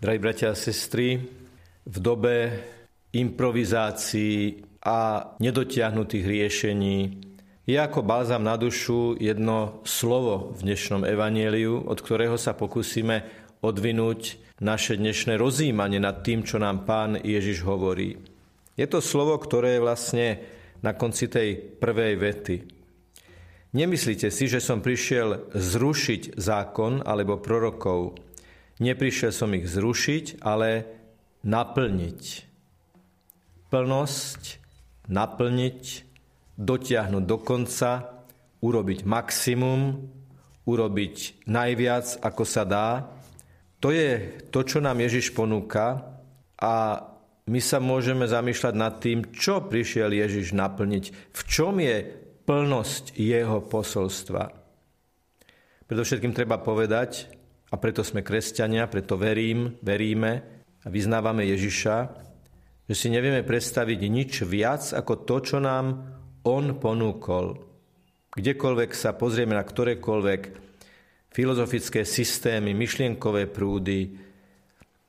Drahí bratia a sestry, v dobe improvizácií a nedotiahnutých riešení je ako balzam na dušu jedno slovo v dnešnom evanieliu, od ktorého sa pokúsime odvinúť naše dnešné rozímanie nad tým, čo nám pán Ježiš hovorí. Je to slovo, ktoré je vlastne na konci tej prvej vety. Nemyslíte si, že som prišiel zrušiť zákon alebo prorokov. Neprišiel som ich zrušiť, ale naplniť. Plnosť, naplniť, dotiahnuť do konca, urobiť maximum, urobiť najviac, ako sa dá. To je to, čo nám Ježiš ponúka a my sa môžeme zamýšľať nad tým, čo prišiel Ježiš naplniť, v čom je plnosť jeho posolstva. Predovšetkým treba povedať, a preto sme kresťania, preto verím, veríme a vyznávame Ježiša, že si nevieme predstaviť nič viac ako to, čo nám On ponúkol. Kdekoľvek sa pozrieme na ktorékoľvek filozofické systémy, myšlienkové prúdy,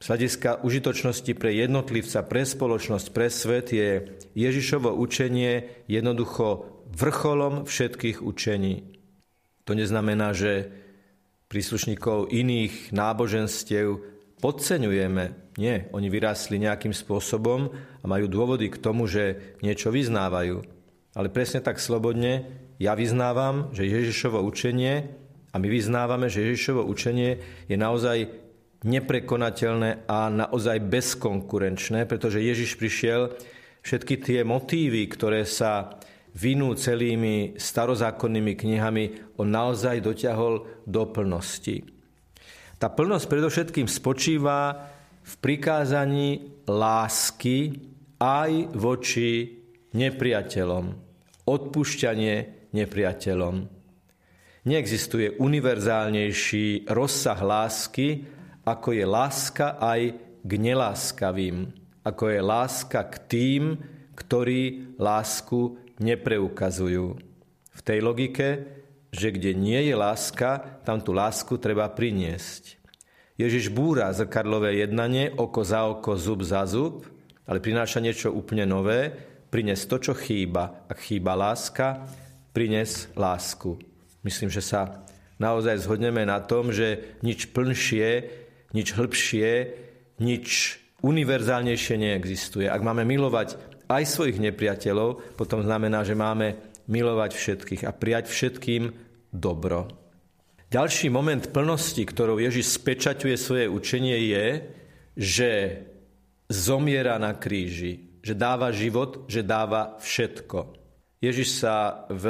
z hľadiska užitočnosti pre jednotlivca, pre spoločnosť, pre svet je Ježišovo učenie jednoducho vrcholom všetkých učení. To neznamená, že príslušníkov iných náboženstiev podceňujeme. Nie, oni vyrástli nejakým spôsobom a majú dôvody k tomu, že niečo vyznávajú. Ale presne tak slobodne ja vyznávam, že Ježišovo učenie a my vyznávame, že Ježišovo učenie je naozaj neprekonateľné a naozaj bezkonkurenčné, pretože Ježiš prišiel všetky tie motívy, ktoré sa vinu celými starozákonnými knihami on naozaj dotiahol do plnosti. Tá plnosť predovšetkým spočíva v prikázaní lásky aj voči nepriateľom. Odpúšťanie nepriateľom. Neexistuje univerzálnejší rozsah lásky, ako je láska aj k neláskavým. Ako je láska k tým, ktorí lásku nepreukazujú. V tej logike, že kde nie je láska, tam tú lásku treba priniesť. Ježiš búra zrkadlové jednanie, oko za oko, zub za zub, ale prináša niečo úplne nové, prines to, čo chýba. Ak chýba láska, prines lásku. Myslím, že sa naozaj zhodneme na tom, že nič plnšie, nič hĺbšie, nič univerzálnejšie neexistuje. Ak máme milovať aj svojich nepriateľov, potom znamená, že máme milovať všetkých a prijať všetkým dobro. Ďalší moment plnosti, ktorou Ježiš spečaťuje svoje učenie, je, že zomiera na kríži, že dáva život, že dáva všetko. Ježiš sa v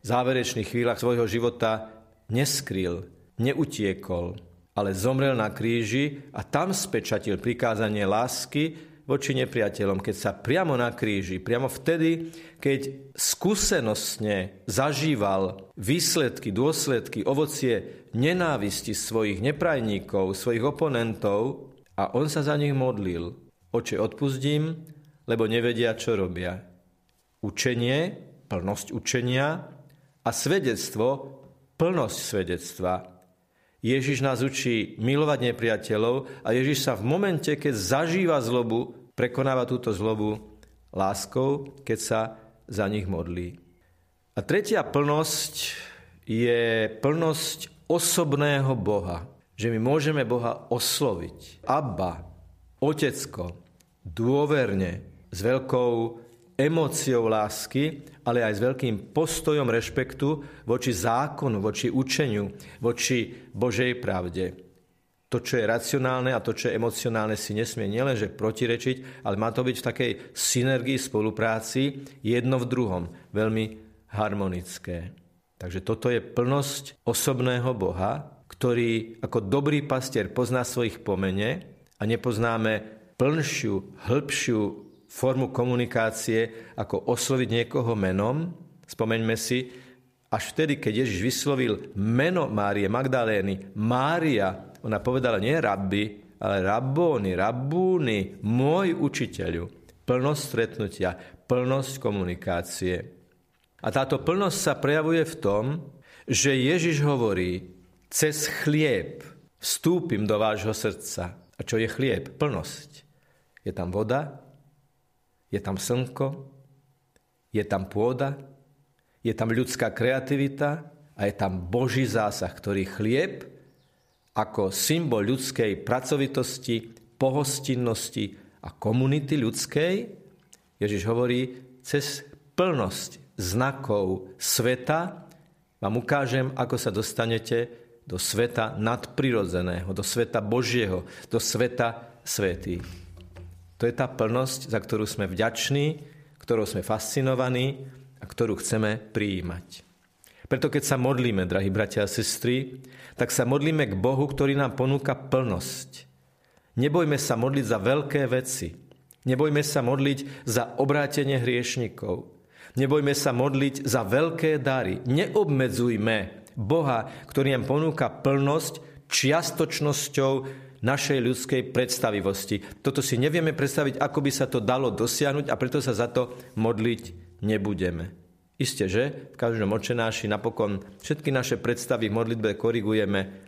záverečných chvíľach svojho života neskryl, neutiekol, ale zomrel na kríži a tam spečatil prikázanie lásky, voči nepriateľom, keď sa priamo na kríži, priamo vtedy, keď skúsenostne zažíval výsledky, dôsledky, ovocie nenávisti svojich neprajníkov, svojich oponentov a on sa za nich modlil. Oče, odpustím, lebo nevedia, čo robia. Učenie, plnosť učenia a svedectvo, plnosť svedectva. Ježiš nás učí milovať nepriateľov a Ježiš sa v momente, keď zažíva zlobu, prekonáva túto zlobu láskou, keď sa za nich modlí. A tretia plnosť je plnosť osobného Boha. Že my môžeme Boha osloviť. Abba, Otecko, dôverne, s veľkou emóciou lásky, ale aj s veľkým postojom rešpektu voči zákonu, voči učeniu, voči Božej pravde. To, čo je racionálne a to, čo je emocionálne, si nesmie nielenže protirečiť, ale má to byť v takej synergii, spolupráci, jedno v druhom, veľmi harmonické. Takže toto je plnosť osobného Boha, ktorý ako dobrý pastier pozná svojich pomene a nepoznáme plnšiu, hĺbšiu formu komunikácie, ako osloviť niekoho menom. Spomeňme si, až vtedy, keď Ježiš vyslovil meno Márie Magdalény, Mária, ona povedala nie rabbi, ale rabbóny, rabbúny, môj učiteľu. Plnosť stretnutia, plnosť komunikácie. A táto plnosť sa prejavuje v tom, že Ježiš hovorí, cez chlieb vstúpim do vášho srdca A čo je chlieb? Plnosť. Je tam voda, je tam slnko, je tam pôda, je tam ľudská kreativita a je tam Boží zásah, ktorý chlieb ako symbol ľudskej pracovitosti, pohostinnosti a komunity ľudskej, Ježiš hovorí, cez plnosť znakov sveta vám ukážem, ako sa dostanete do sveta nadprirodzeného, do sveta Božieho, do sveta svetých. To je tá plnosť, za ktorú sme vďační, ktorou sme fascinovaní a ktorú chceme prijímať. Preto keď sa modlíme, drahí bratia a sestry, tak sa modlíme k Bohu, ktorý nám ponúka plnosť. Nebojme sa modliť za veľké veci. Nebojme sa modliť za obrátenie hriešnikov. Nebojme sa modliť za veľké dary. Neobmedzujme Boha, ktorý nám ponúka plnosť čiastočnosťou našej ľudskej predstavivosti. Toto si nevieme predstaviť, ako by sa to dalo dosiahnuť a preto sa za to modliť nebudeme. Isté, že v každom očenáši napokon všetky naše predstavy v modlitbe korigujeme.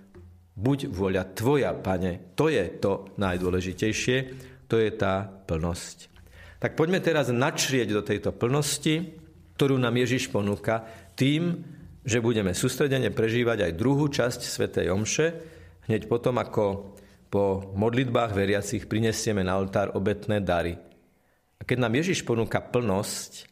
Buď vôľa Tvoja, Pane, to je to najdôležitejšie, to je tá plnosť. Tak poďme teraz načrieť do tejto plnosti, ktorú nám Ježiš ponúka tým, že budeme sústredene prežívať aj druhú časť Svetej Omše, hneď potom, ako po modlitbách veriacich prinesieme na oltár obetné dary. A keď nám Ježiš ponúka plnosť,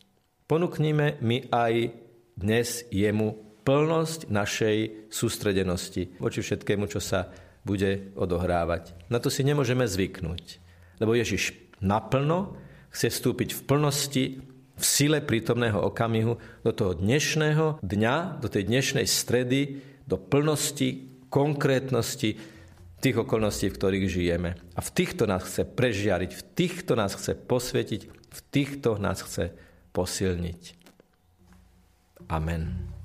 ponúknime my aj dnes jemu plnosť našej sústredenosti voči všetkému, čo sa bude odohrávať. Na to si nemôžeme zvyknúť, lebo Ježiš naplno chce vstúpiť v plnosti v sile prítomného okamihu do toho dnešného dňa, do tej dnešnej stredy, do plnosti, konkrétnosti tých okolností, v ktorých žijeme. A v týchto nás chce prežiariť, v týchto nás chce posvietiť, v týchto nás chce posilniť. Amen.